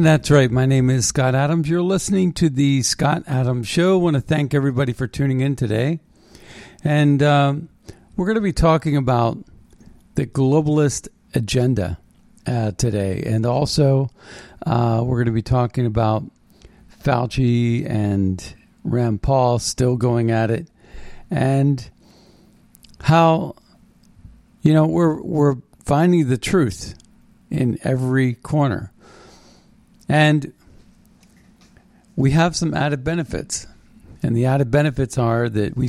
And that's right. My name is Scott Adams. You're listening to the Scott Adams Show. I want to thank everybody for tuning in today. And um, we're going to be talking about the globalist agenda uh, today. And also, uh, we're going to be talking about Fauci and Rand Paul still going at it. And how, you know, we're, we're finding the truth in every corner. And we have some added benefits. And the added benefits are that we,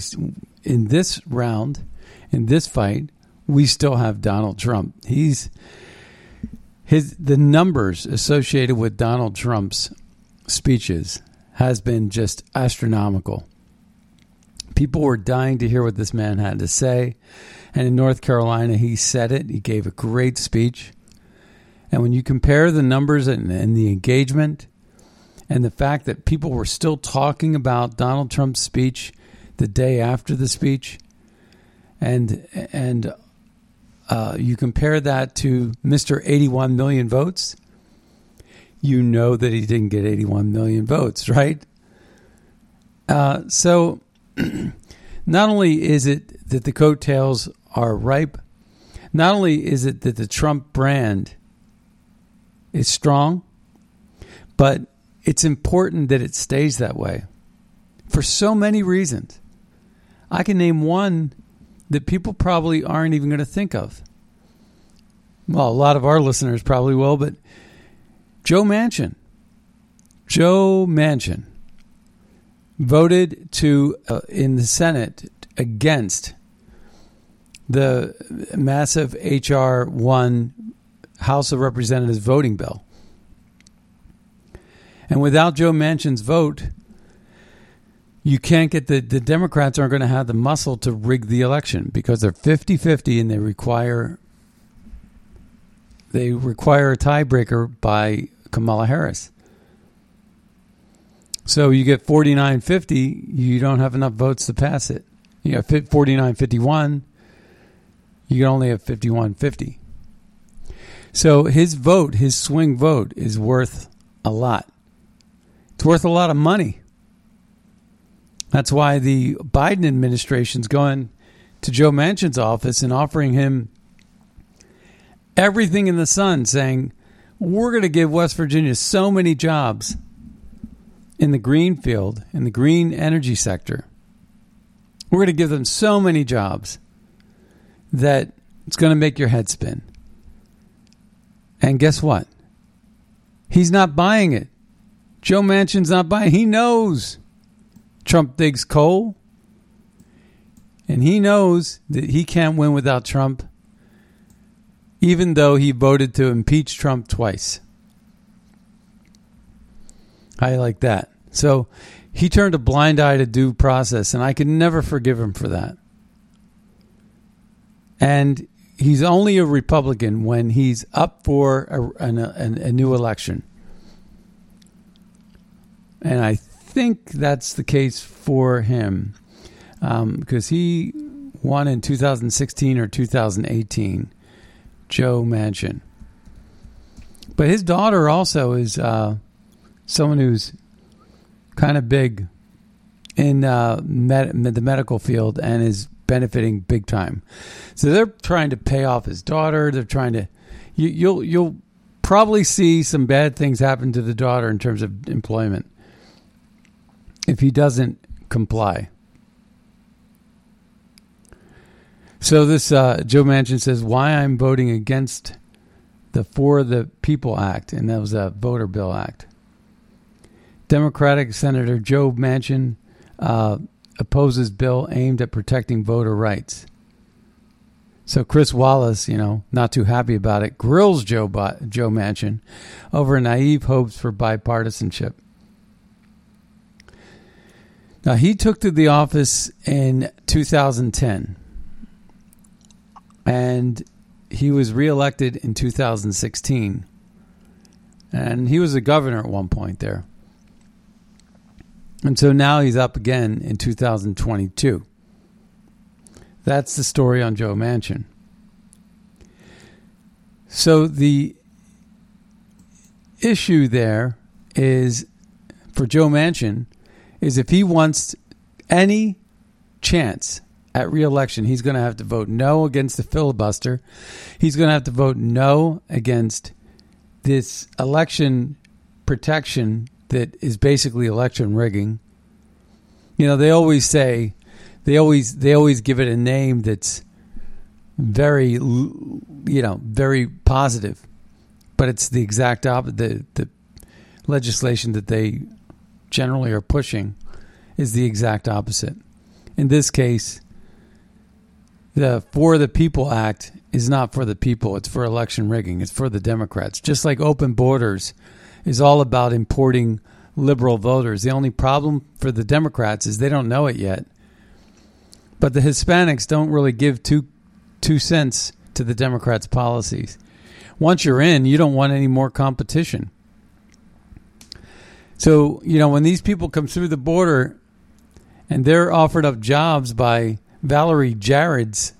in this round, in this fight, we still have Donald Trump. He's his the numbers associated with Donald Trump's speeches has been just astronomical. People were dying to hear what this man had to say. And in North Carolina, he said it. He gave a great speech. And when you compare the numbers and, and, the engagement and the fact that people were still talking about Donald Trump's speech the day after the speech, and and uh, you compare that to Mr. 81 million votes, you know that he didn't get 81 million votes, right? Uh, so not only is it that the coattails are ripe, not only is it that the Trump brand is strong, but it's important that it stays that way for so many reasons. I can name one that people probably aren't even going to think of. Well, a lot of our listeners probably will, but Joe Manchin. Joe Manchin voted to uh, in the Senate against the massive HR 1 House of Representatives voting bill. And without Joe Manchin's vote, you can't get the, the Democrats aren't going to have the muscle to rig the election because they're 50 50 and they require they require a tiebreaker by Kamala Harris. So you get 49 50, you don't have enough votes to pass it. You know, 49 51, you can only have 51 50. So his vote, his swing vote, is worth a lot. It's worth a lot of money. That's why the Biden administration's going to Joe Manchin's office and offering him everything in the sun, saying, We're going to give West Virginia so many jobs in the green field, in the green energy sector. We're going to give them so many jobs that it's going to make your head spin. And guess what? He's not buying it. Joe Manchin's not buying. He knows Trump digs coal. And he knows that he can't win without Trump, even though he voted to impeach Trump twice. I like that. So he turned a blind eye to due process, and I can never forgive him for that. And he's only a Republican when he's up for a, a, a new election. And I think that's the case for him because um, he won in 2016 or 2018, Joe Manchin. But his daughter also is uh, someone who's kind of big in uh, med- the medical field and is benefiting big time. So they're trying to pay off his daughter. They're trying to you, you'll you'll probably see some bad things happen to the daughter in terms of employment if he doesn't comply. So this uh, Joe Manchin says why I'm voting against the For the People Act, and that was a voter bill act. Democratic Senator Joe Manchin uh, opposes bill aimed at protecting voter rights. So Chris Wallace, you know, not too happy about it, grills Joe Joe Manchin over naive hopes for bipartisanship. Now he took to the office in 2010, and he was reelected in 2016, and he was a governor at one point there. And so now he's up again in 2022. That's the story on Joe Manchin. So the issue there is for Joe Manchin is if he wants any chance at reelection, he's going to have to vote no against the filibuster. He's going to have to vote no against this election protection that is basically election rigging. You know, they always say they always they always give it a name that's very you know very positive, but it's the exact opposite. The the legislation that they generally are pushing is the exact opposite. In this case, the For the People Act is not for the people, it's for election rigging, it's for the Democrats. Just like open borders is all about importing liberal voters. The only problem for the Democrats is they don't know it yet. But the Hispanics don't really give two two cents to the Democrats' policies. Once you're in, you don't want any more competition. So, you know, when these people come through the border and they're offered up jobs by Valerie Jarrett's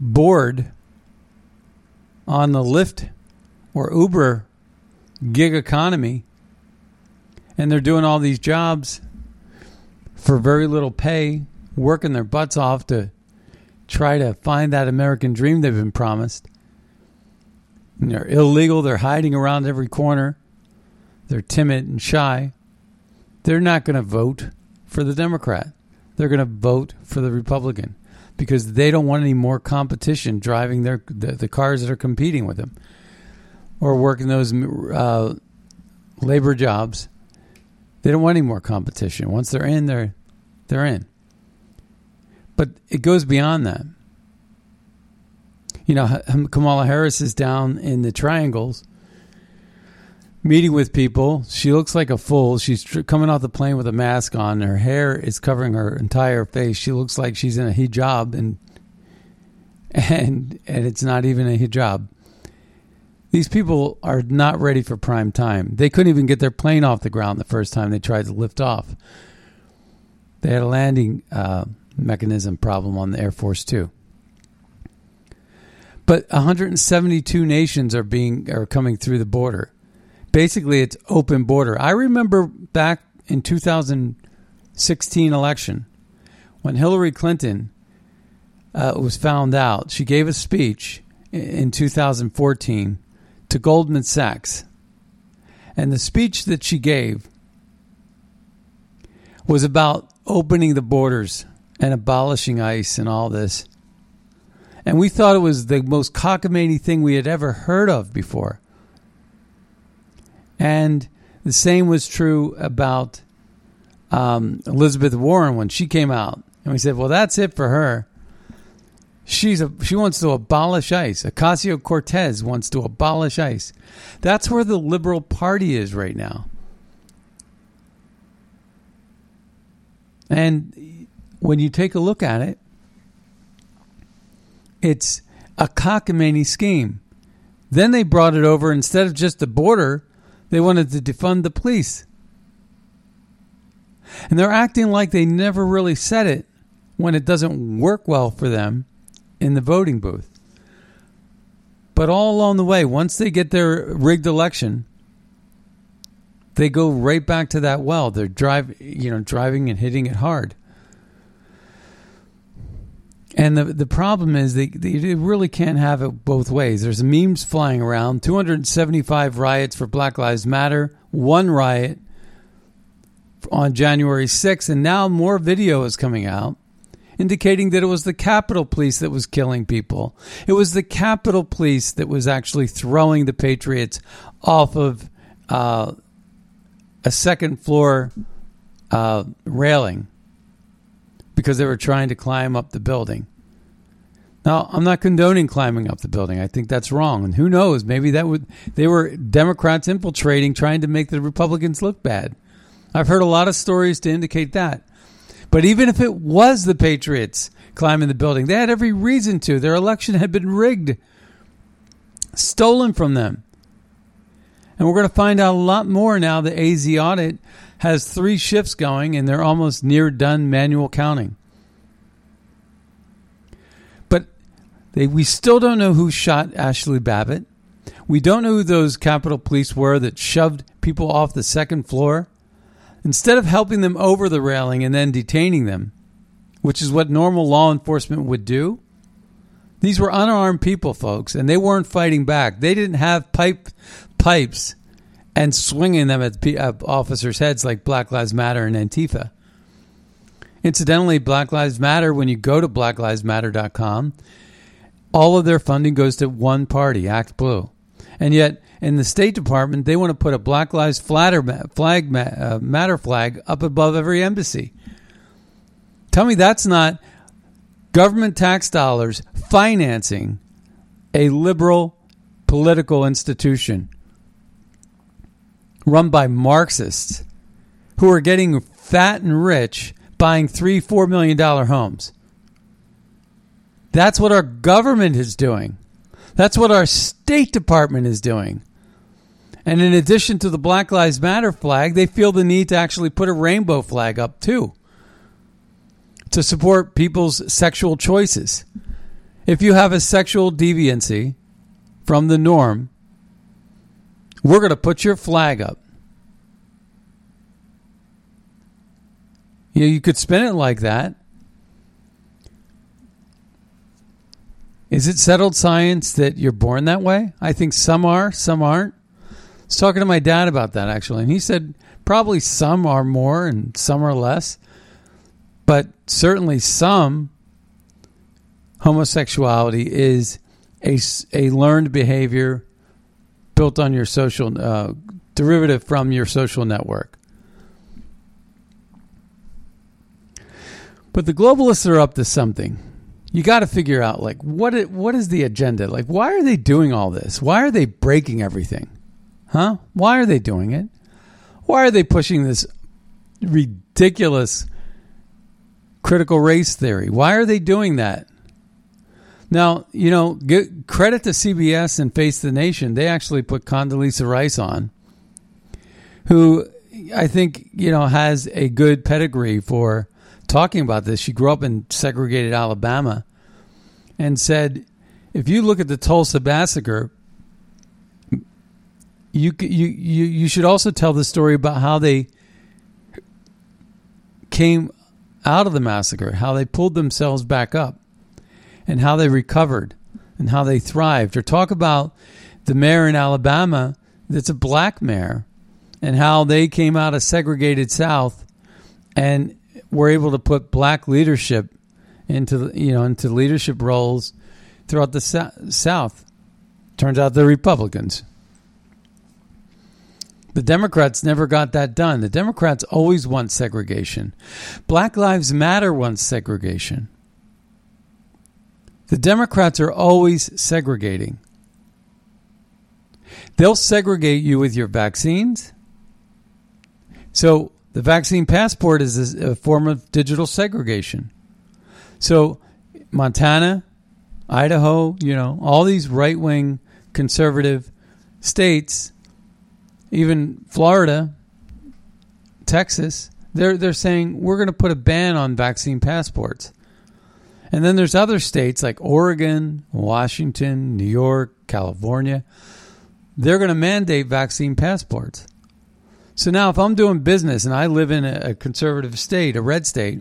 board on the Lyft or Uber gig economy, and they're doing all these jobs for very little pay, working their butts off to try to find that American dream they've been promised. And they're illegal, they're hiding around every corner, they're timid and shy. They're not going to vote for the Democrat. They're going to vote for the Republican because they don't want any more competition driving their the, the cars that are competing with them or working those uh, labor jobs they don't want any more competition. Once they're in, they're they're in. But it goes beyond that. You know, Kamala Harris is down in the triangles meeting with people. She looks like a fool. She's tr- coming off the plane with a mask on. Her hair is covering her entire face. She looks like she's in a hijab and and and it's not even a hijab. These people are not ready for prime time. They couldn't even get their plane off the ground the first time they tried to lift off. They had a landing uh, mechanism problem on the Air Force Two. But 172 nations are being are coming through the border. Basically, it's open border. I remember back in 2016 election when Hillary Clinton uh, was found out. She gave a speech in 2014 to Goldman Sachs. And the speech that she gave was about opening the borders and abolishing ICE and all this. And we thought it was the most cockamamie thing we had ever heard of before. And the same was true about um, Elizabeth Warren when she came out. And we said, well, that's it for her. She's a, she wants to abolish ICE. Ocasio Cortez wants to abolish ICE. That's where the Liberal Party is right now. And when you take a look at it, it's a cockamamie scheme. Then they brought it over instead of just the border, they wanted to defund the police. And they're acting like they never really said it when it doesn't work well for them in the voting booth. But all along the way, once they get their rigged election, they go right back to that well. They're drive, you know, driving and hitting it hard. And the the problem is they, they really can't have it both ways. There's memes flying around. 275 riots for Black Lives Matter. One riot on January 6th, and now more video is coming out indicating that it was the Capitol Police that was killing people. It was the Capitol Police that was actually throwing the Patriots off of uh, a second floor uh, railing because they were trying to climb up the building. Now, I'm not condoning climbing up the building. I think that's wrong. And who knows? Maybe that would they were Democrats infiltrating, trying to make the Republicans look bad. I've heard a lot of stories to indicate that. But even if it was the Patriots climbing the building, they had every reason to. Their election had been rigged, stolen from them. And we're going to find out a lot more now. The AZ audit has three shifts going, and they're almost near done manual counting. But they, we still don't know who shot Ashley Babbitt. We don't know who those Capitol Police were that shoved people off the second floor. Instead of helping them over the railing and then detaining them, which is what normal law enforcement would do, these were unarmed people, folks, and they weren't fighting back. They didn't have pipe pipes and swinging them at officers' heads like Black Lives Matter and Antifa. Incidentally, Black Lives Matter, when you go to blacklivesmatter.com, all of their funding goes to one party, Act Blue. And yet, in the State Department, they want to put a Black Lives Flatter flag, uh, Matter flag up above every embassy. Tell me that's not government tax dollars financing a liberal political institution run by Marxists who are getting fat and rich buying three, four million dollar homes. That's what our government is doing. That's what our State Department is doing. And in addition to the Black Lives Matter flag, they feel the need to actually put a rainbow flag up too to support people's sexual choices. If you have a sexual deviancy from the norm, we're going to put your flag up. You know, you could spin it like that. Is it settled science that you're born that way? I think some are, some aren't. Was talking to my dad about that actually, and he said probably some are more and some are less, but certainly some homosexuality is a, a learned behavior built on your social uh, derivative from your social network. But the globalists are up to something. You got to figure out like what it, what is the agenda? Like why are they doing all this? Why are they breaking everything? Huh? Why are they doing it? Why are they pushing this ridiculous critical race theory? Why are they doing that? Now, you know, credit to CBS and Face the Nation. They actually put Condoleezza Rice on, who I think, you know, has a good pedigree for talking about this. She grew up in segregated Alabama and said, if you look at the Tulsa massacre, you you you you should also tell the story about how they came out of the massacre, how they pulled themselves back up and how they recovered and how they thrived. Or talk about the mayor in Alabama that's a black mayor and how they came out of segregated South and were able to put black leadership into you know into leadership roles throughout the South. Turns out they're Republicans. The Democrats never got that done. The Democrats always want segregation. Black Lives Matter wants segregation. The Democrats are always segregating. They'll segregate you with your vaccines. So the vaccine passport is a form of digital segregation. So Montana, Idaho, you know, all these right wing conservative states, even Florida, Texas, they're they're saying we're going to put a ban on vaccine passports. And then there's other states like Oregon, Washington, New York, California. They're going to mandate vaccine passports. So now, if I'm doing business and I live in a conservative state, a red state,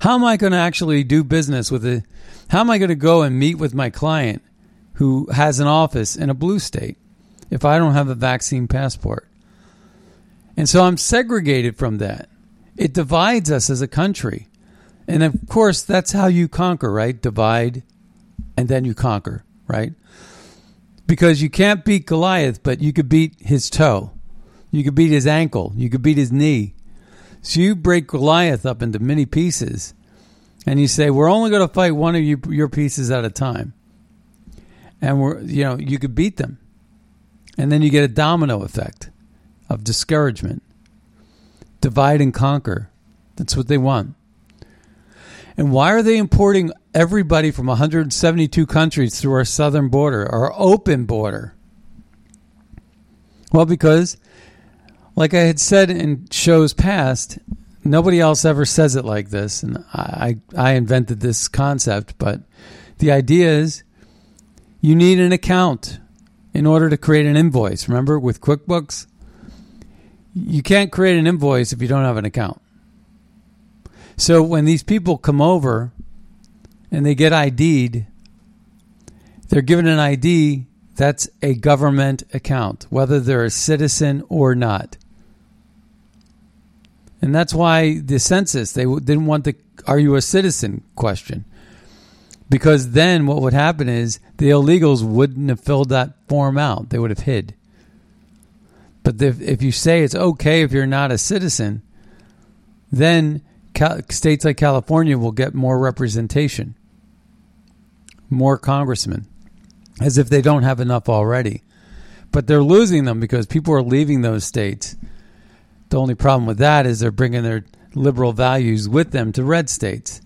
how am I going to actually do business with it? How am I going to go and meet with my client who has an office in a blue state if I don't have a vaccine passport? And so I'm segregated from that. It divides us as a country. And of course, that's how you conquer, right? Divide and then you conquer, right? Because you can't beat Goliath, but you could beat his toe. You could beat his ankle. You could beat his knee. So you break Goliath up into many pieces and you say, we're only going to fight one of you, your pieces at a time. And we're, you know, you could beat them. And then you get a domino effect of discouragement. Divide and conquer. That's what they want. And why are they importing everybody from 172 countries through our southern border, our open border? Well, because, like I had said in shows past, nobody else ever says it like this, and I, I invented this concept, but the idea is you need an account in order to create an invoice. Remember with QuickBooks? You can't create an invoice if you don't have an account. So when these people come over and they get ID'd, they're given an ID that's a government account, whether they're a citizen or not. And that's why the census, they didn't want the are you a citizen question. Because then what would happen is the illegals wouldn't have filled that form out, they would have hid. But if, if you say it's okay if you're not a citizen, then states like California will get more representation, more congressmen, as if they don't have enough already. But they're losing them because people are leaving those states. The only problem with that is they're bringing their liberal values with them to red states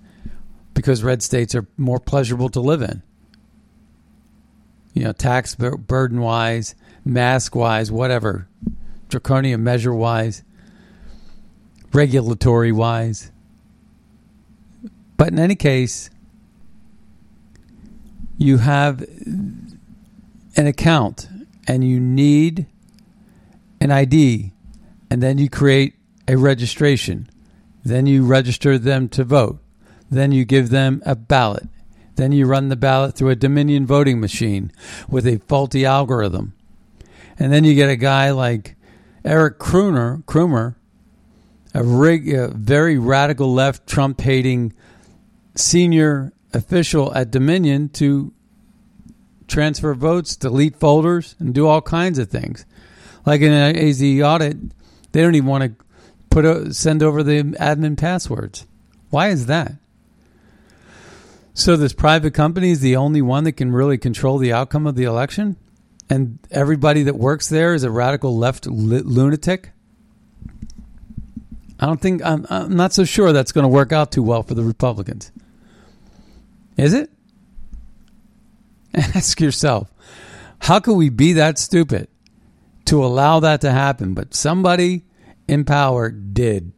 because red states are more pleasurable to live in. You know, tax burden wise, mask wise, whatever, draconian measure wise, regulatory wise. But in any case, you have an account and you need an ID, and then you create a registration. Then you register them to vote. Then you give them a ballot. Then you run the ballot through a Dominion voting machine with a faulty algorithm. And then you get a guy like Eric Krumer, Krumer a, rig, a very radical left, Trump hating senior official at Dominion to transfer votes, delete folders, and do all kinds of things. Like in an AZ audit, they don't even want to put a, send over the admin passwords. Why is that? So this private company is the only one that can really control the outcome of the election, and everybody that works there is a radical left lunatic. I don't think I'm, I'm not so sure that's going to work out too well for the Republicans. Is it? Ask yourself, how could we be that stupid to allow that to happen? But somebody in power did.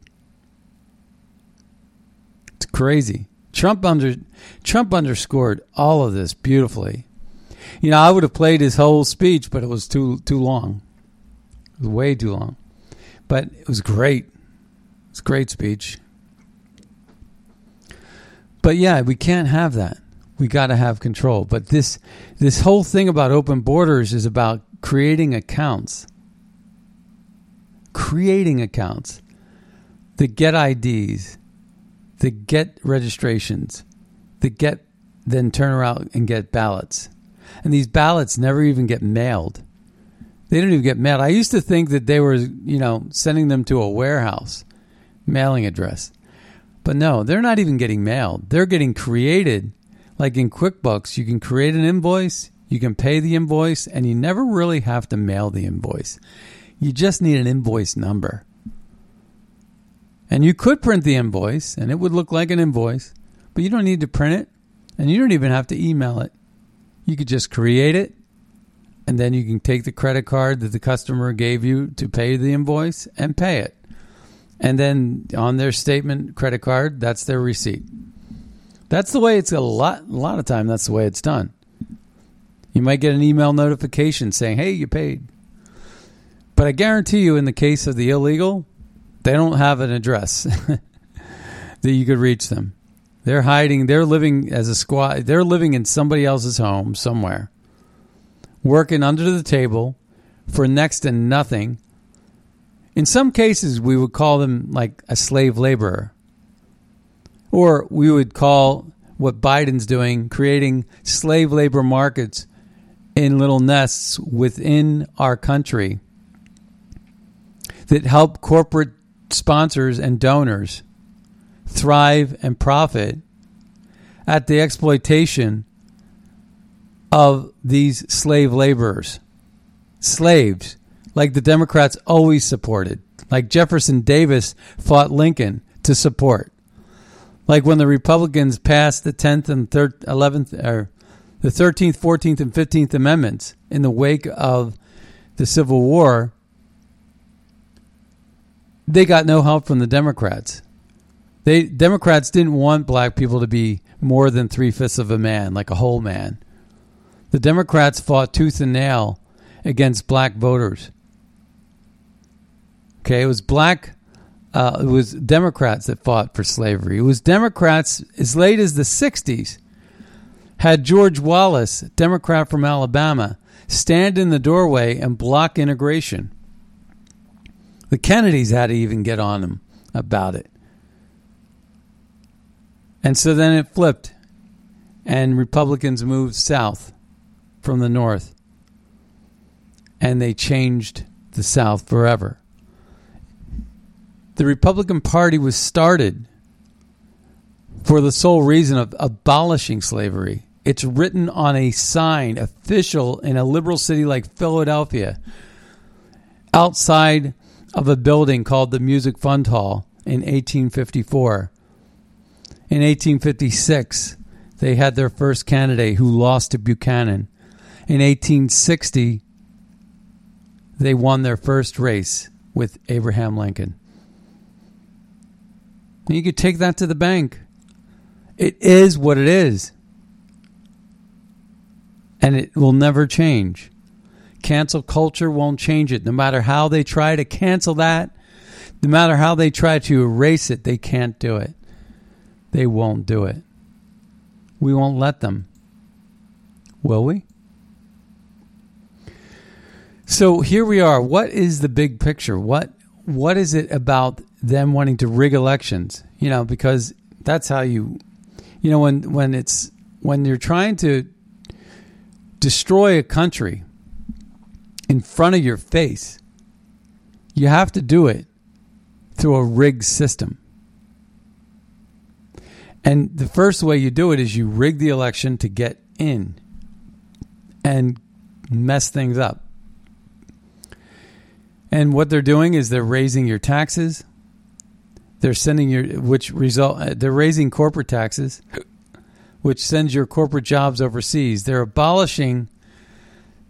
It's crazy. Trump under Trump underscored all of this beautifully. You know, I would have played his whole speech, but it was too too long. It was way too long. But it was great. It's a great speech. But yeah, we can't have that. We got to have control. But this this whole thing about open borders is about creating accounts. Creating accounts. The get IDs, the get registrations, the get then turn around and get ballots. And these ballots never even get mailed. They don't even get mailed. I used to think that they were, you know, sending them to a warehouse mailing address. But no, they're not even getting mailed. They're getting created. Like in QuickBooks, you can create an invoice, you can pay the invoice, and you never really have to mail the invoice. You just need an invoice number. And you could print the invoice, and it would look like an invoice, but you don't need to print it. And you don't even have to email it. You could just create it, and then you can take the credit card that the customer gave you to pay the invoice and pay it. And then on their statement credit card, that's their receipt. That's the way it's a lot a lot of time that's the way it's done. You might get an email notification saying, "Hey, you paid." But I guarantee you in the case of the illegal, they don't have an address that you could reach them. They're hiding, they're living as a squad, they're living in somebody else's home somewhere. Working under the table for next to nothing. In some cases, we would call them like a slave laborer. Or we would call what Biden's doing, creating slave labor markets in little nests within our country that help corporate sponsors and donors thrive and profit at the exploitation of these slave laborers. Slaves, like the Democrats always supported, like Jefferson Davis fought Lincoln to support. Like when the Republicans passed the 10th and 11th, or the 13th, 14th, and 15th Amendments in the wake of the Civil War, they got no help from the Democrats. They Democrats didn't want black people to be more than three fifths of a man, like a whole man. The Democrats fought tooth and nail against black voters. Okay, it was black. Uh, it was Democrats that fought for slavery. It was Democrats as late as the '60s had George Wallace, Democrat from Alabama, stand in the doorway and block integration. The Kennedys had to even get on him about it. And so then it flipped, and Republicans moved south from the north, and they changed the South forever. The Republican Party was started for the sole reason of abolishing slavery. It's written on a sign, official, in a liberal city like Philadelphia, outside of a building called the Music Fund Hall in 1854. In 1856, they had their first candidate who lost to Buchanan. In 1860, they won their first race with Abraham Lincoln. And you could take that to the bank. It is what it is. And it will never change. Cancel culture won't change it. No matter how they try to cancel that, no matter how they try to erase it, they can't do it. They won't do it. We won't let them. Will we? So here we are. What is the big picture? What what is it about them wanting to rig elections? You know, because that's how you you know when when it's when you're trying to destroy a country in front of your face, you have to do it through a rigged system. And the first way you do it is you rig the election to get in and mess things up. And what they're doing is they're raising your taxes. They're sending your which result uh, they're raising corporate taxes which sends your corporate jobs overseas. They're abolishing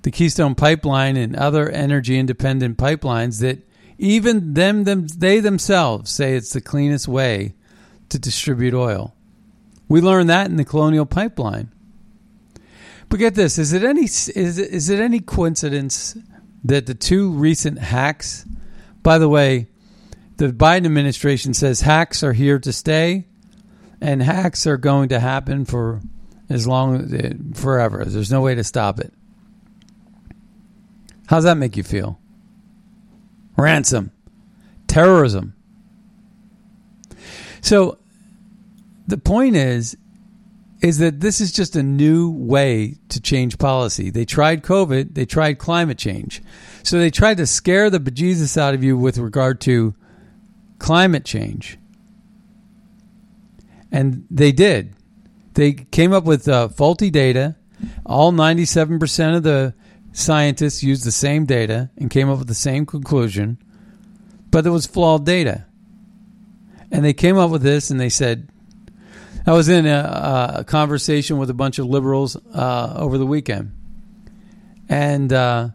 the Keystone Pipeline and other energy independent pipelines that even them, them they themselves say it's the cleanest way to distribute oil. We learned that in the Colonial Pipeline. But get this: is it any is is it any coincidence that the two recent hacks? By the way, the Biden administration says hacks are here to stay, and hacks are going to happen for as long forever. There's no way to stop it. How's that make you feel? Ransom, terrorism. So the point is is that this is just a new way to change policy. They tried COVID, they tried climate change. So they tried to scare the bejesus out of you with regard to climate change. And they did. They came up with uh, faulty data. All 97% of the scientists used the same data and came up with the same conclusion, but it was flawed data. And they came up with this and they said, I was in a, a conversation with a bunch of liberals uh, over the weekend, and uh,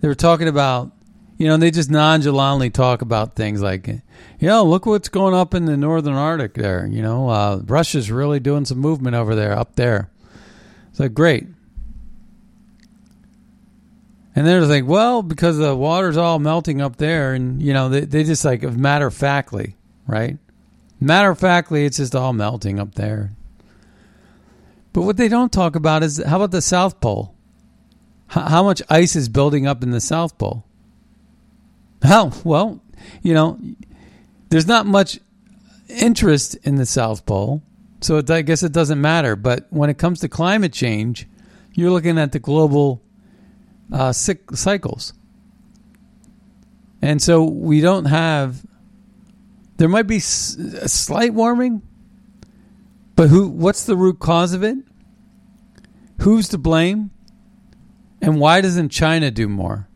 they were talking about, you know, they just nonchalantly talk about things like, you know, look what's going up in the northern Arctic there. You know, uh, Russia's really doing some movement over there, up there. It's like, great. And they're like, well, because the water's all melting up there, and you know, they, they just like matter of factly, right? Matter of factly, it's just all melting up there. But what they don't talk about is how about the South Pole? how much ice is building up in the South Pole? How? Well, you know, there's not much interest in the South Pole, so it, I guess it doesn't matter. But when it comes to climate change, you're looking at the global uh, cycles. And so we don't have there might be a slight warming, but who? What's the root cause of it? Who's to blame? And why doesn't China do more?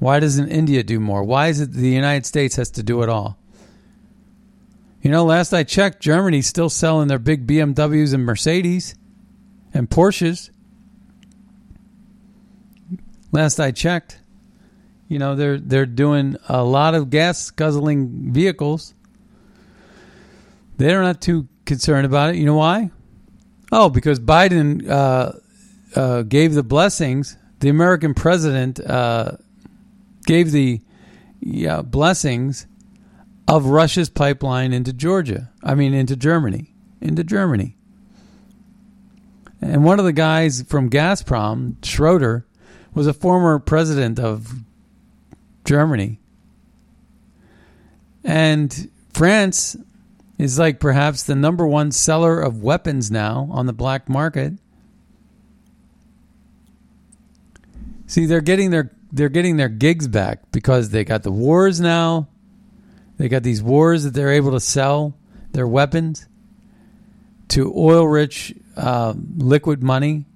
Why doesn't India do more? Why is it the United States has to do it all? You know, last I checked, Germany's still selling their big BMWs and Mercedes and Porsches. Last I checked, you know, they're they're doing a lot of gas guzzling vehicles. They're not too concerned about it. You know why? Oh, because Biden uh, uh, gave the blessings. The American president uh, gave the yeah, blessings of Russia's pipeline into Georgia. I mean, into Germany. Into Germany. And one of the guys from Gazprom, Schroeder, was a former president of Germany. And France is like perhaps the number one seller of weapons now on the black market. See, they're getting their they're getting their gigs back because they got the wars now. They got these wars that they're able to sell their weapons to oil-rich uh, liquid money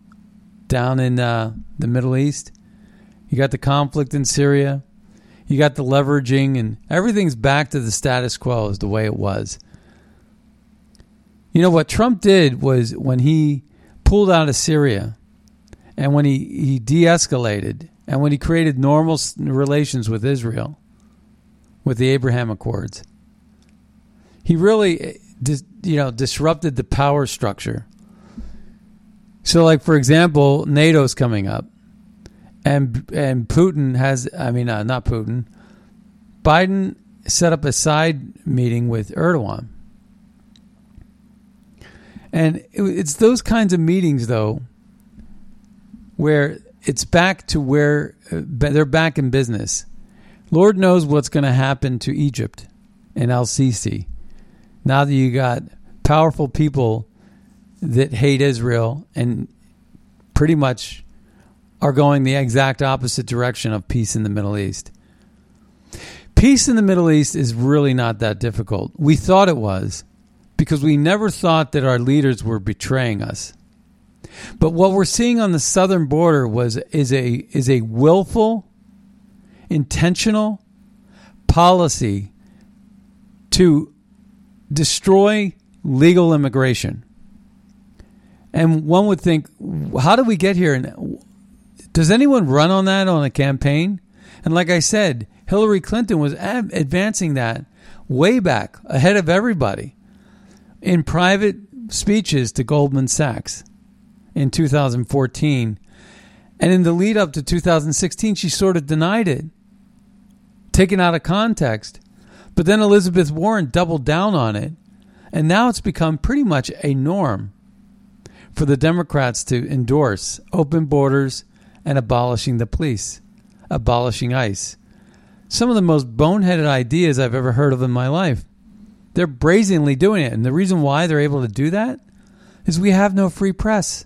down in uh, the Middle East. You got the conflict in Syria. You got the leveraging, and everything's back to the status quo as the way it was. You know what Trump did was when he pulled out of Syria and when he, he de escalated and when he created normal relations with Israel, with the Abraham Accords, he really eh, you know disrupted the power structure. So, like for example, NATO's coming up, and and Putin has I mean uh, not Putin, Biden set up a side meeting with Erdogan and it's those kinds of meetings, though, where it's back to where uh, they're back in business. Lord knows what's going to happen to Egypt and Al Sisi. Now that you got powerful people that hate Israel and pretty much are going the exact opposite direction of peace in the Middle East. Peace in the Middle East is really not that difficult. We thought it was because we never thought that our leaders were betraying us. But what we're seeing on the southern border was is a is a willful, intentional policy to destroy legal immigration. And one would think, how did we get here? And does anyone run on that on a campaign? And like I said, Hillary Clinton was advancing that way back ahead of everybody in private speeches to Goldman Sachs in 2014. And in the lead up to 2016, she sort of denied it, taken out of context. But then Elizabeth Warren doubled down on it. And now it's become pretty much a norm for the Democrats to endorse open borders and abolishing the police, abolishing ICE. Some of the most boneheaded ideas I've ever heard of in my life. They're brazenly doing it. And the reason why they're able to do that is we have no free press.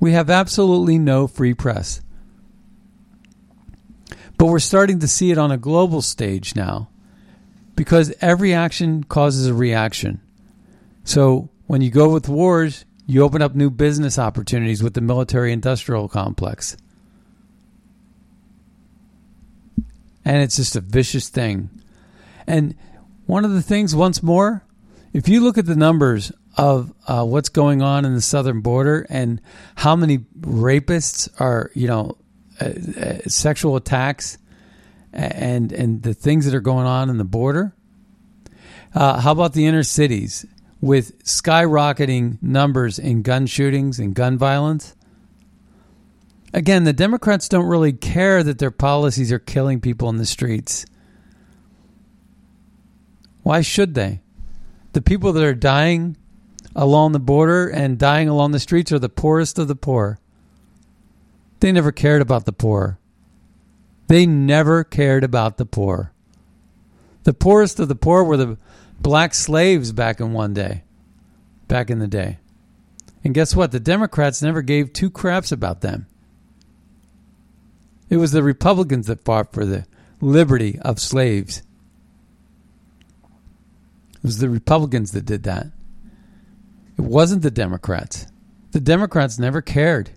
We have absolutely no free press. But we're starting to see it on a global stage now because every action causes a reaction. So when you go with wars, you open up new business opportunities with the military industrial complex. And it's just a vicious thing. And one of the things, once more, if you look at the numbers of uh, what's going on in the southern border and how many rapists are, you know, uh, uh, sexual attacks and and the things that are going on in the border. Uh, how about the inner cities with skyrocketing numbers in gun shootings and gun violence? Again, the Democrats don't really care that their policies are killing people in the streets. Why should they? The people that are dying along the border and dying along the streets are the poorest of the poor. They never cared about the poor. They never cared about the poor. The poorest of the poor were the black slaves back in one day, back in the day. And guess what? The Democrats never gave two craps about them. It was the Republicans that fought for the liberty of slaves. It was the Republicans that did that. It wasn't the Democrats. The Democrats never cared.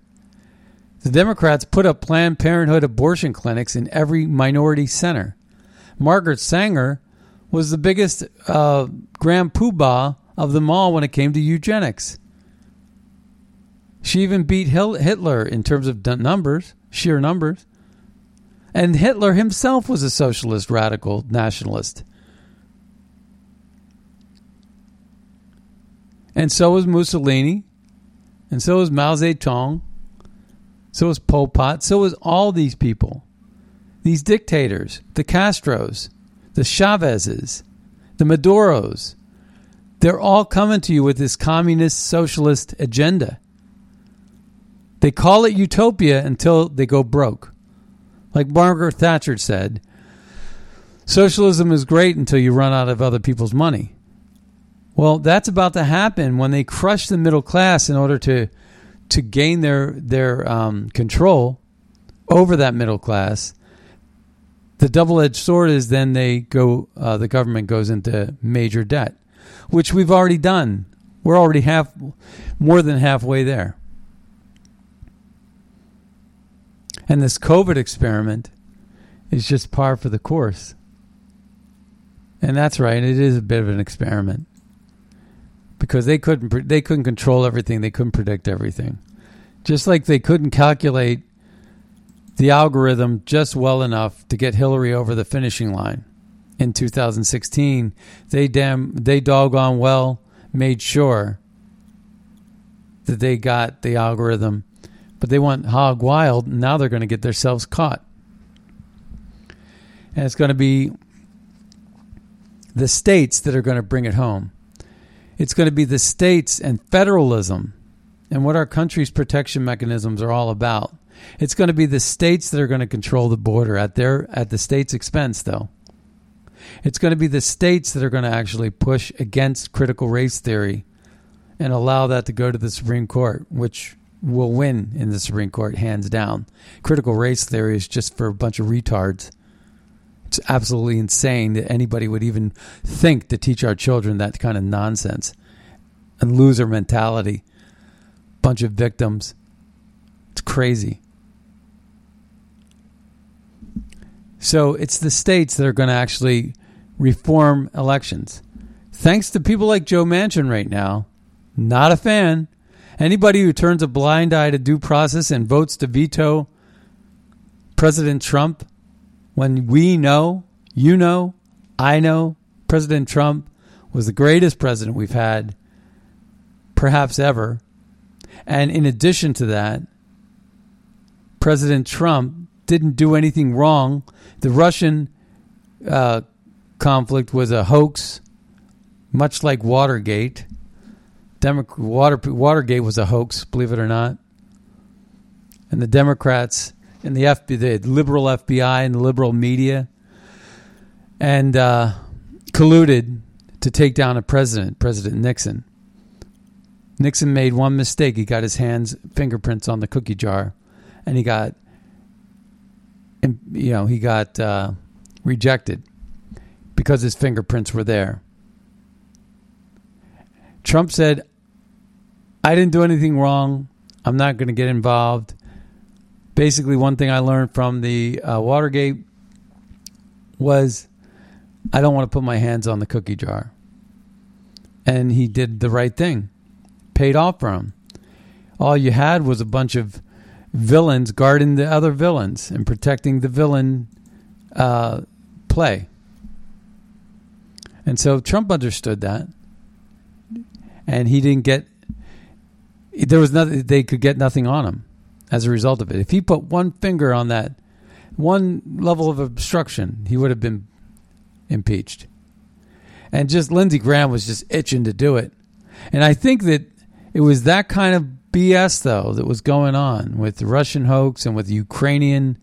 The Democrats put up Planned Parenthood abortion clinics in every minority center. Margaret Sanger was the biggest uh, grand poobah of them all when it came to eugenics. She even beat Hitler in terms of numbers, sheer numbers. And Hitler himself was a socialist radical nationalist. And so was Mussolini. And so was Mao Zedong. So was Pol Pot. So was all these people. These dictators, the Castros, the Chavezes, the Maduros. They're all coming to you with this communist socialist agenda. They call it utopia until they go broke. Like Margaret Thatcher said, socialism is great until you run out of other people's money. Well, that's about to happen when they crush the middle class in order to to gain their their um, control over that middle class. The double edged sword is then they go. Uh, the government goes into major debt, which we've already done. We're already half, more than halfway there. And this COVID experiment is just par for the course. And that's right. It is a bit of an experiment because they couldn't they couldn't control everything. They couldn't predict everything. Just like they couldn't calculate the algorithm just well enough to get Hillary over the finishing line in 2016. They damn they doggone well made sure that they got the algorithm, but they went hog wild. And now they're going to get themselves caught, and it's going to be the states that are going to bring it home. It's going to be the states and federalism and what our country's protection mechanisms are all about. It's going to be the states that are going to control the border at their at the state's expense though. It's going to be the states that are going to actually push against critical race theory and allow that to go to the Supreme Court, which will win in the Supreme Court hands down. Critical race theory is just for a bunch of retards. It's absolutely insane that anybody would even think to teach our children that kind of nonsense and loser mentality. Bunch of victims. It's crazy. So it's the states that are going to actually reform elections. Thanks to people like Joe Manchin right now. Not a fan. Anybody who turns a blind eye to due process and votes to veto President Trump when we know, you know, I know, President Trump was the greatest president we've had, perhaps ever. And in addition to that, President Trump didn't do anything wrong. The Russian uh, conflict was a hoax, much like Watergate. Demo- Water- Watergate was a hoax, believe it or not. And the Democrats and the FBI, the liberal FBI and the liberal media, and uh, colluded to take down a president, President Nixon. Nixon made one mistake. He got his hands fingerprints on the cookie jar, and he got, you know, he got uh, rejected because his fingerprints were there. Trump said, "I didn't do anything wrong. I'm not going to get involved." Basically one thing I learned from the uh, Watergate was I don't want to put my hands on the cookie jar. and he did the right thing, paid off for him. All you had was a bunch of villains guarding the other villains and protecting the villain uh, play. And so Trump understood that, and he didn't get. There was nothing. They could get nothing on him as a result of it. If he put one finger on that, one level of obstruction, he would have been impeached. And just Lindsey Graham was just itching to do it. And I think that it was that kind of BS, though, that was going on with the Russian hoax and with the Ukrainian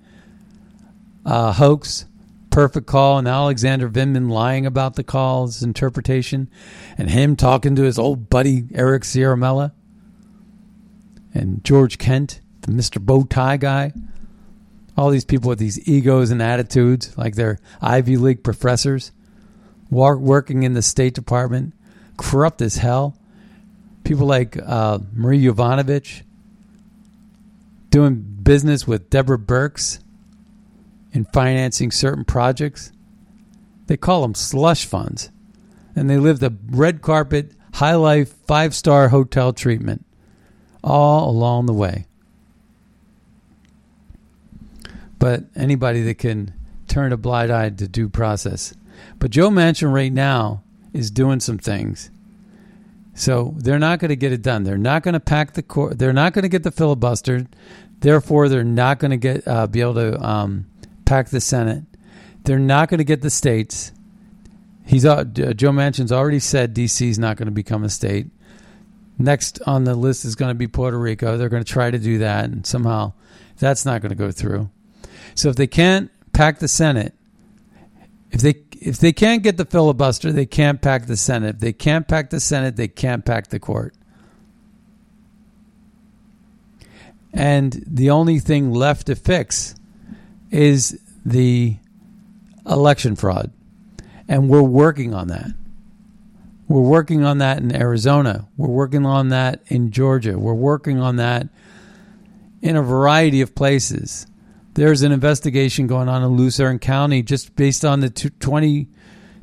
uh, hoax, perfect call, and Alexander Vindman lying about the call's interpretation, and him talking to his old buddy Eric Ciaramella, and George Kent, the Mr. Bow Tie guy. All these people with these egos and attitudes, like they're Ivy League professors, working in the State Department, corrupt as hell. People like uh, Marie Yovanovitch doing business with Deborah Birx and financing certain projects. They call them slush funds. And they live the red carpet, high life, five star hotel treatment all along the way. But anybody that can turn a blind eye to due process. But Joe Manchin right now is doing some things. So they're not going to get it done. They're not going to pack the court. They're not going to get the filibuster. Therefore, they're not going to get uh, be able to um, pack the Senate. They're not going to get the states. He's uh, Joe Manchin's already said D.C. is not going to become a state. Next on the list is going to be Puerto Rico. They're going to try to do that, and somehow that's not going to go through. So if they can't pack the Senate, if they if they can't get the filibuster, they can't pack the Senate. If they can't pack the Senate, they can't pack the court. And the only thing left to fix is the election fraud. And we're working on that. We're working on that in Arizona. We're working on that in Georgia. We're working on that in a variety of places. There's an investigation going on in Luzerne County just based on the 20,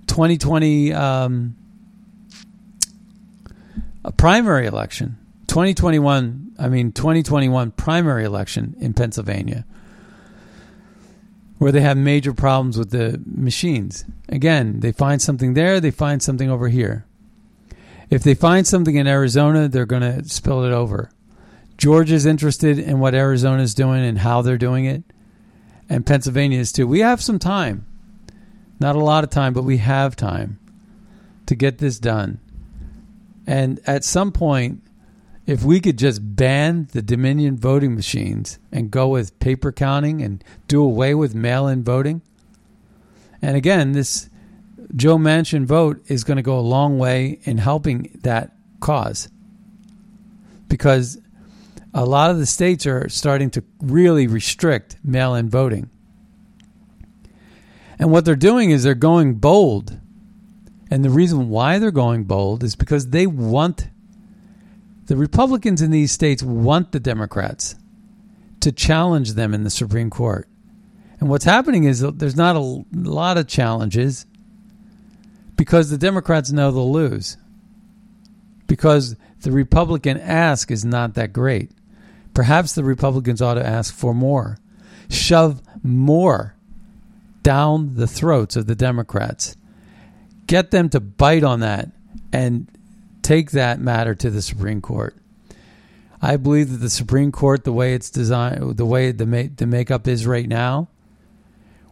2020 um, a primary election. 2021, I mean 2021 primary election in Pennsylvania where they have major problems with the machines. Again, they find something there, they find something over here. If they find something in Arizona, they're going to spill it over. Georgia's interested in what Arizona's doing and how they're doing it, and Pennsylvania is too. We have some time. Not a lot of time, but we have time to get this done. And at some point, if we could just ban the Dominion voting machines and go with paper counting and do away with mail in voting. And again, this Joe Manchin vote is going to go a long way in helping that cause because a lot of the states are starting to really restrict mail in voting. And what they're doing is they're going bold. And the reason why they're going bold is because they want the Republicans in these states want the Democrats to challenge them in the Supreme Court. And what's happening is there's not a lot of challenges because the Democrats know they'll lose. Because the Republican ask is not that great. Perhaps the Republicans ought to ask for more. Shove more down the throats of the Democrats. Get them to bite on that and take that matter to the Supreme Court. I believe that the Supreme Court, the way it's designed, the way the, ma- the makeup is right now,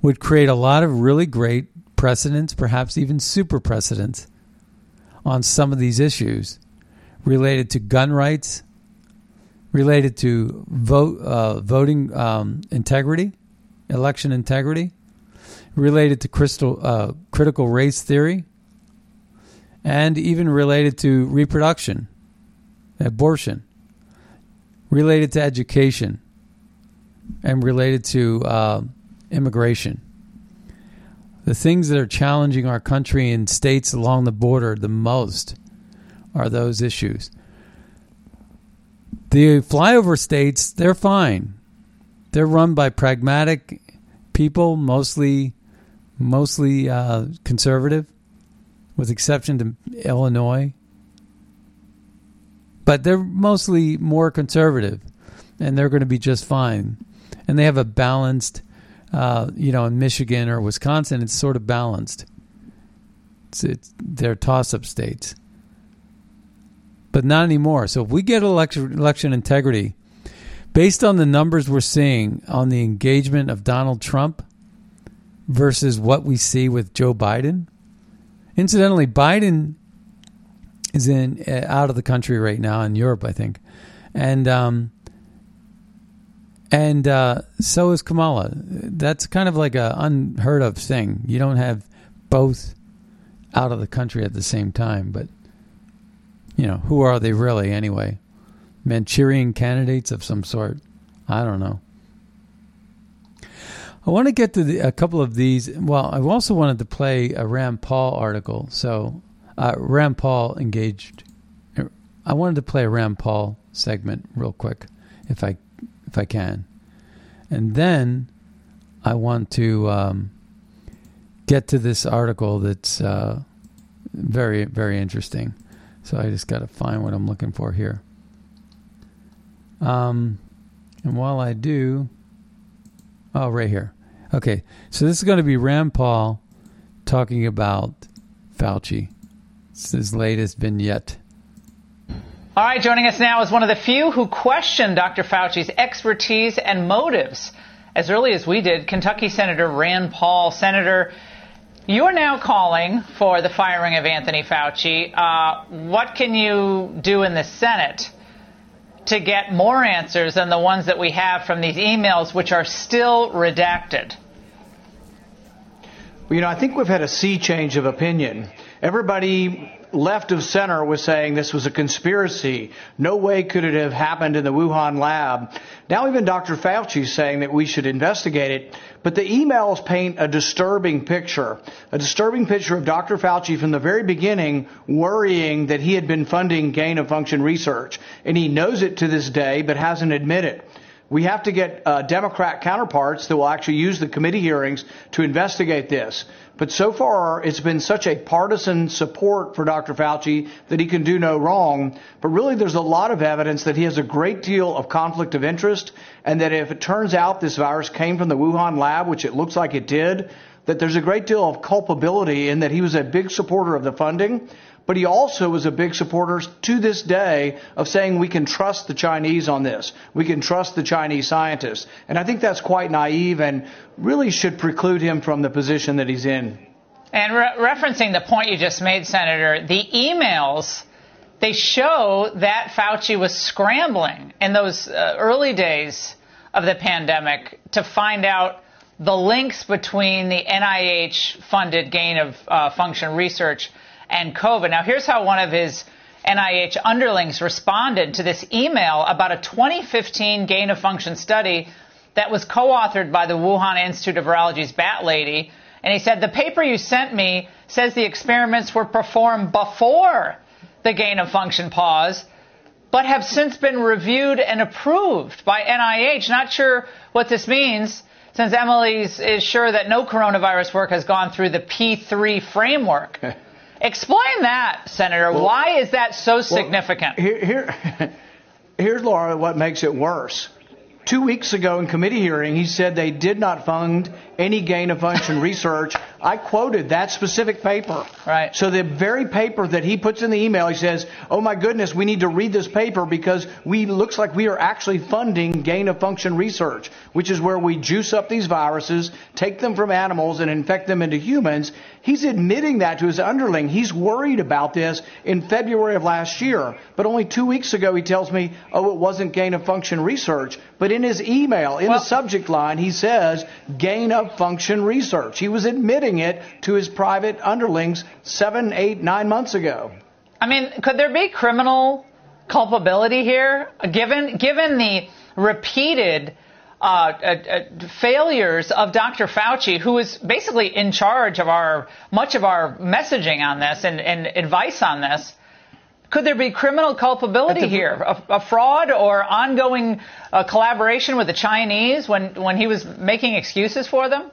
would create a lot of really great precedents, perhaps even super precedents, on some of these issues related to gun rights, related to vote uh, voting um, integrity, election integrity, related to crystal, uh, critical race theory, and even related to reproduction, abortion, related to education, and related to uh, immigration. The things that are challenging our country and states along the border the most are those issues. The flyover states, they're fine. They're run by pragmatic people, mostly mostly uh, conservative with exception to Illinois but they're mostly more conservative, and they're going to be just fine. And they have a balanced, uh, you know, in Michigan or Wisconsin, it's sort of balanced. It's, it's they're toss-up states, but not anymore. So if we get election integrity, based on the numbers we're seeing on the engagement of Donald Trump versus what we see with Joe Biden. Incidentally, Biden is in uh, out of the country right now in Europe, I think, and um, and uh, so is Kamala. That's kind of like a unheard of thing. You don't have both out of the country at the same time, but you know who are they really anyway? Manchurian candidates of some sort. I don't know. I want to get to the, a couple of these. Well, I also wanted to play a Rand Paul article. So, uh, Rand Paul engaged. I wanted to play a Rand Paul segment real quick, if I if I can, and then I want to um, get to this article that's uh, very very interesting. So I just got to find what I'm looking for here. Um, and while I do, oh, right here. Okay, so this is going to be Rand Paul talking about Fauci. It's his latest vignette. All right, joining us now is one of the few who questioned Dr. Fauci's expertise and motives. As early as we did, Kentucky Senator Rand Paul. Senator, you are now calling for the firing of Anthony Fauci. Uh, what can you do in the Senate to get more answers than the ones that we have from these emails, which are still redacted? Well, you know, I think we've had a sea change of opinion. Everybody left of center was saying this was a conspiracy. No way could it have happened in the Wuhan lab. Now even Dr. Fauci is saying that we should investigate it. But the emails paint a disturbing picture. A disturbing picture of Dr. Fauci from the very beginning worrying that he had been funding gain of function research. And he knows it to this day, but hasn't admitted. We have to get uh, Democrat counterparts that will actually use the committee hearings to investigate this. But so far, it's been such a partisan support for Dr. Fauci that he can do no wrong. But really, there's a lot of evidence that he has a great deal of conflict of interest, and that if it turns out this virus came from the Wuhan lab, which it looks like it did, that there's a great deal of culpability in that he was a big supporter of the funding but he also was a big supporter to this day of saying we can trust the Chinese on this. We can trust the Chinese scientists. And I think that's quite naive and really should preclude him from the position that he's in. And re- referencing the point you just made, Senator, the emails they show that Fauci was scrambling in those uh, early days of the pandemic to find out the links between the NIH funded gain of uh, function research and COVID. Now, here's how one of his NIH underlings responded to this email about a 2015 gain of function study that was co authored by the Wuhan Institute of Virology's Bat Lady. And he said, The paper you sent me says the experiments were performed before the gain of function pause, but have since been reviewed and approved by NIH. Not sure what this means, since Emily is sure that no coronavirus work has gone through the P3 framework. Explain that, Senator. Well, Why is that so significant? Well, here, here, here's Laura. What makes it worse? Two weeks ago in committee hearing, he said they did not fund any gain of function research. I quoted that specific paper. Right. So the very paper that he puts in the email, he says, "Oh my goodness, we need to read this paper because we looks like we are actually funding gain of function research, which is where we juice up these viruses, take them from animals and infect them into humans." He's admitting that to his underling. He's worried about this in February of last year, but only 2 weeks ago he tells me, "Oh, it wasn't gain of function research." But in his email, in well, the subject line, he says gain of function research. He was admitting it to his private underlings seven, eight, nine months ago. I mean, could there be criminal culpability here, given given the repeated uh, uh, uh, failures of Dr. Fauci, who is basically in charge of our much of our messaging on this and, and advice on this? Could there be criminal culpability here, a, a, fraud or ongoing uh, collaboration with the Chinese when, when he was making excuses for them?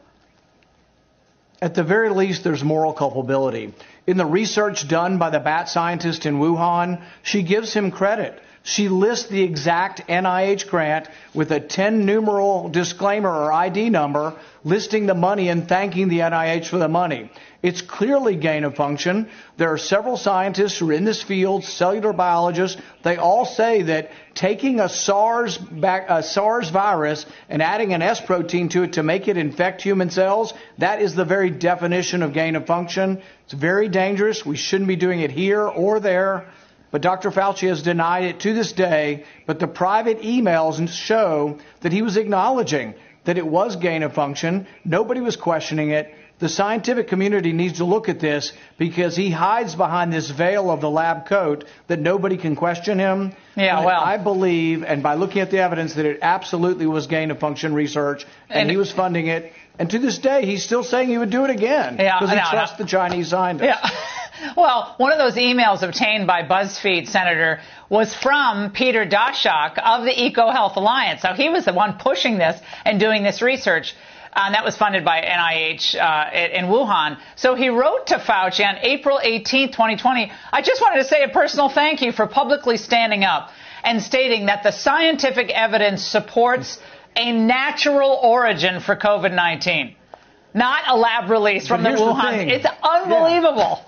At the very least, there's moral culpability. In the research done by the bat scientist in Wuhan, she gives him credit. She lists the exact NIH grant with a 10 numeral disclaimer or ID number listing the money and thanking the NIH for the money. It's clearly gain of function. There are several scientists who are in this field, cellular biologists. They all say that taking a SARS, back, a SARS virus and adding an S protein to it to make it infect human cells, that is the very definition of gain of function. It's very dangerous. We shouldn't be doing it here or there. But Dr. Fauci has denied it to this day. But the private emails show that he was acknowledging that it was gain of function. Nobody was questioning it. The scientific community needs to look at this because he hides behind this veil of the lab coat that nobody can question him. Yeah, But well- I believe, and by looking at the evidence, that it absolutely was gain of function research, and, And- he was funding it. And to this day, he's still saying he would do it again Yeah, because he no, no. trusts the Chinese scientists. Yeah. Well, one of those emails obtained by BuzzFeed, Senator, was from Peter Daszak of the EcoHealth Alliance. So he was the one pushing this and doing this research. Uh, and that was funded by NIH uh, in Wuhan. So he wrote to Fauci on April 18, 2020. I just wanted to say a personal thank you for publicly standing up and stating that the scientific evidence supports a natural origin for COVID 19, not a lab release from the here's the Wuhan. it's unbelievable.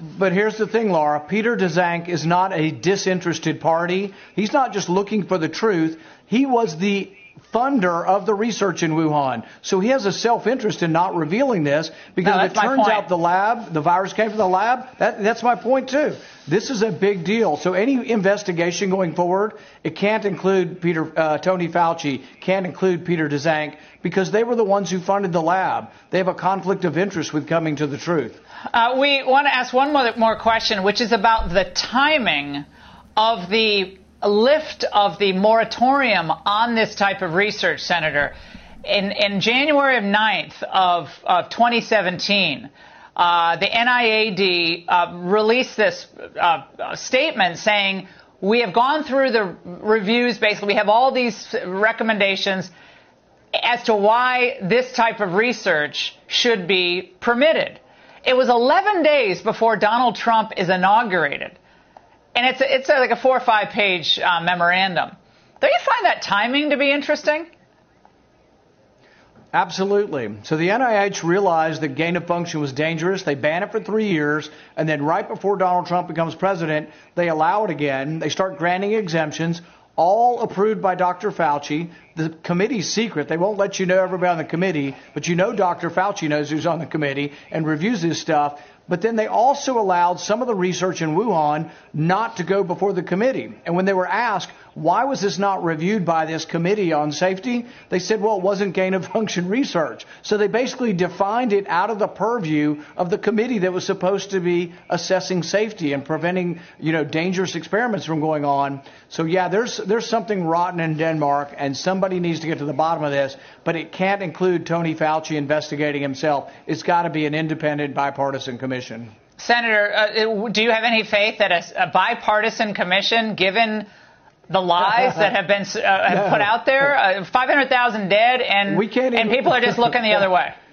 But here's the thing, Laura. Peter Daszak is not a disinterested party. He's not just looking for the truth. He was the funder of the research in Wuhan. So he has a self-interest in not revealing this because No, if it turns out the lab, the virus came from the lab, that, that's my point too. This is a big deal. So any investigation going forward, it can't include Peter, uh, Tony Fauci, can't include Peter Daszak because they were the ones who funded the lab. They have a conflict of interest with coming to the truth. Uh, we want to ask one more, more question, which is about the timing of the lift of the moratorium on this type of research, Senator. In, in January of 9th of, of 2017, uh, the NIAID uh, released this uh, uh, statement saying, we have gone through the reviews, basically, we have all these recommendations as to why this type of research should be permitted. It was 11 days before Donald Trump is inaugurated. And it's, a, it's a, like a four or five page uh, memorandum. Don't you find that timing to be interesting? Absolutely. So the NIH realized that gain of function was dangerous. They ban it for three years, and then right before Donald Trump becomes president, they allow it again. They start granting exemptions, all approved by Dr. Fauci. The committee's secret. They won't let you know everybody on the committee, but you know Dr. Fauci knows who's on the committee and reviews this stuff. But then they also allowed some of the research in Wuhan not to go before the committee. And when they were asked, why was this not reviewed by this committee on safety? They said, well, it wasn't gain of function research. So they basically defined it out of the purview of the committee that was supposed to be assessing safety and preventing, you know, dangerous experiments from going on. So yeah, there's, there's something rotten in Denmark and somebody needs to get to the bottom of this, but it can't include Tony Fauci investigating himself. It's got to be an independent bipartisan commission. Senator, uh, do you have any faith that a, a bipartisan commission, given the lies that have been uh, have No. put out there, uh, 500,000 dead, and, We can't and people are just looking the other way?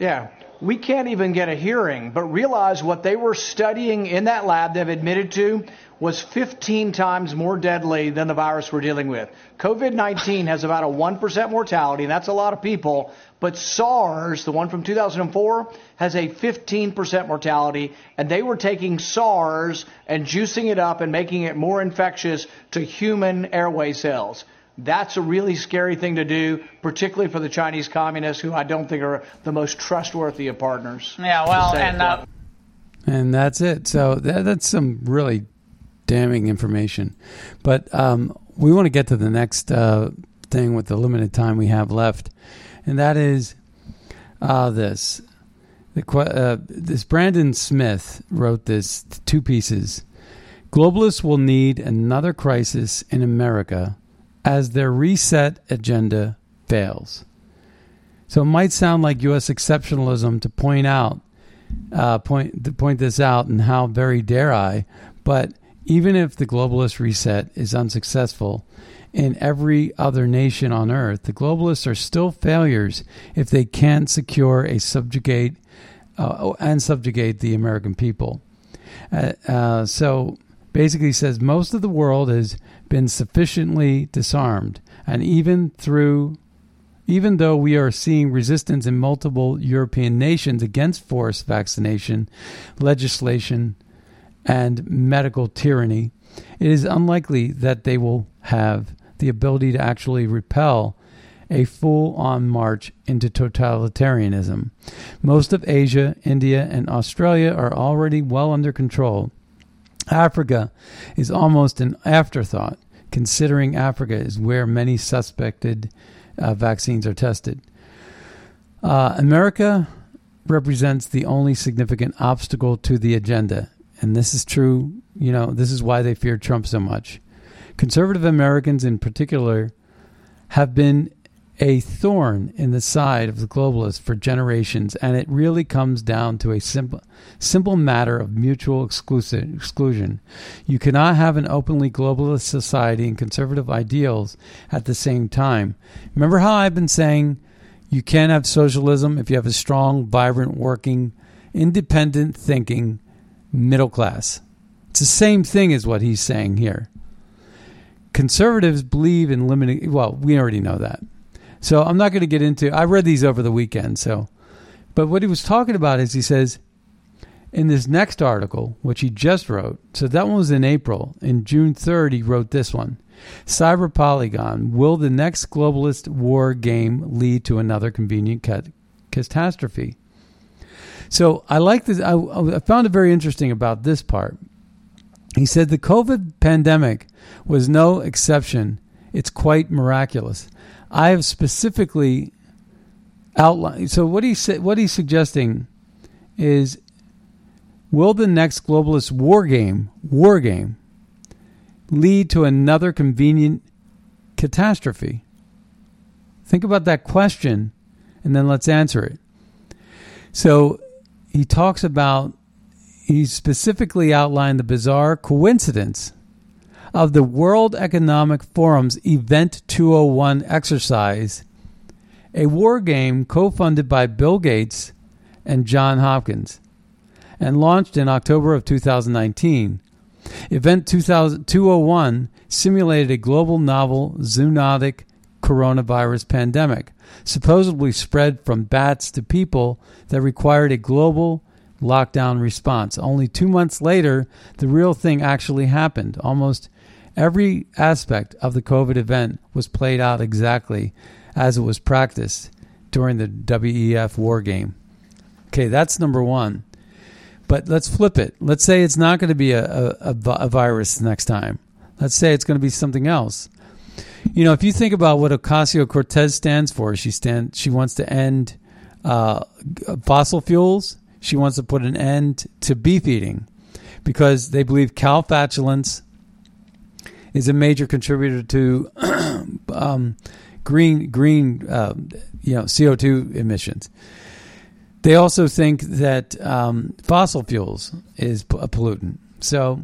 Yeah. We can't even get a hearing, but realize what they were studying in that lab they've admitted to was 15 times more deadly than the virus we're dealing with. COVID 19 has about a 1% mortality, and that's a lot of people, but SARS, the one from 2004, has a 15% mortality, and they were taking SARS and juicing it up and making it more infectious to human airway cells. That's a really scary thing to do, particularly for the Chinese communists, who I don't think are the most trustworthy of partners. Yeah, well, and uh. And that's it. So that, that's some really damning information. But um, we want to get to the next uh, thing with the limited time we have left, and that is uh, this. The, uh, this Brandon Smith wrote this two pieces. Globalists will need another crisis in America as their reset agenda fails. So it might sound like U.S. exceptionalism to point out uh, point to point this out, and how very dare I? But even if the globalist reset is unsuccessful in every other nation on earth, the globalists are still failures if they can't secure a subjugate uh, and subjugate the American people. Uh, uh, so basically says most of the world has been sufficiently disarmed, and even through even though we are seeing resistance in multiple European nations against forced vaccination legislation and medical tyranny, it is unlikely that they will have the ability to actually repel a full on march into totalitarianism. Most of Asia, India, and Australia are already well under control. Africa is almost an afterthought, considering Africa is where many suspected uh, vaccines are tested. Uh, America represents the only significant obstacle to the agenda. And this is true, you know, this is why they fear Trump so much. Conservative Americans, in particular, have been a thorn in the side of the globalists for generations, and it really comes down to a simple, simple matter of mutual exclusion. You cannot have an openly globalist society and conservative ideals at the same time. Remember how I've been saying you can't have socialism if you have a strong, vibrant, working, independent thinking middle class. It's the same thing as what he's saying here. Conservatives believe in limiting, well, we already know that so I'm not going to get into. I read these over the weekend. So, but what he was talking about is he says in this next article, which he just wrote. So that one was in April. In June 3rd, he wrote this one. Cyber Polygon. Will the next globalist war game lead to another convenient cat- catastrophe? So I like this. I, I found it very interesting about this part. He said the COVID pandemic was no exception. It's quite miraculous. I have specifically outlined. So what he's what he's suggesting is, will the next globalist war game war game lead to another convenient catastrophe? Think about that question, and then let's answer it. So he talks about. He specifically outlined the bizarre coincidence of the World Economic Forum's Event 201 exercise, a war game co funded by Bill Gates and John Hopkins, and launched in October of 2019. Event 201 simulated a global novel zoonotic coronavirus pandemic, supposedly spread from bats to people, that required a global lockdown response. Only two months later, the real thing actually happened. Almost Every aspect of the COVID event was played out exactly as it was practiced during the WEF war game. Okay, that's number one. But let's flip it. Let's say it's not going to be a, a, a virus next time. Let's say it's going to be something else. You know, if you think about what Ocasio Cortez stands for, she stand she wants to end uh, fossil fuels. She wants to put an end to beef eating because they believe cow flatulence is a major contributor to um, green green uh, you know CO two emissions. They also think that um, fossil fuels is a pollutant. So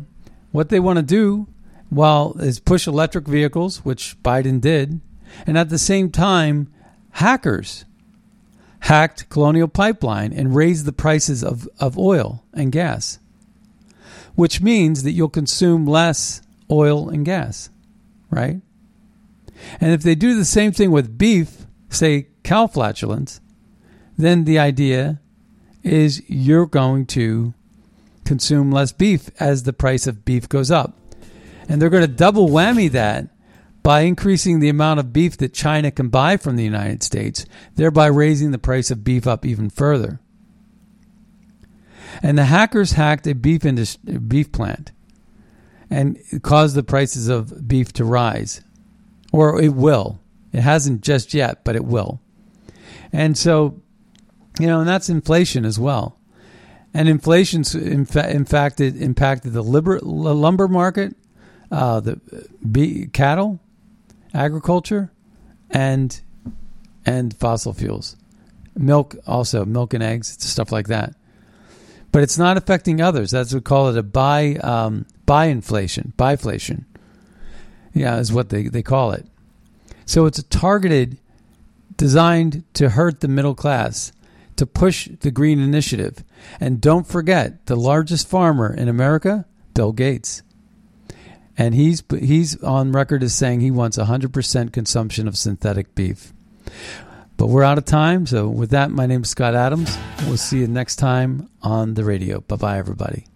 what they want to do, while is push electric vehicles, which Biden did, and at the same time, hackers hacked Colonial Pipeline and raised the prices of, of oil and gas, which means that you'll consume less oil and gas, right? And if they do the same thing with beef, say cow flatulence, then the idea is you're going to consume less beef as the price of beef goes up. And they're going to double whammy that by increasing the amount of beef that China can buy from the United States, thereby raising the price of beef up even further. And the hackers hacked a beef industry, beef plant and caused the prices of beef to rise. Or it will. It hasn't just yet, but it will. And so, you know, and that's inflation as well. And inflation, in, fa- in fact, it impacted the liber- lumber market, uh, the cattle, agriculture, and and fossil fuels, milk also, milk and eggs, stuff like that. But it's not affecting others. That's what we call it a buy um, buy inflation, buyflation. Yeah, is what they, they call it. So it's a targeted, designed to hurt the middle class, to push the green initiative. And don't forget, the largest farmer in America, Bill Gates. And he's he's on record as saying he wants 100% consumption of synthetic beef. But we're out of time, so with that, my name is Scott Adams. We'll see you next time on the radio. Bye bye, everybody.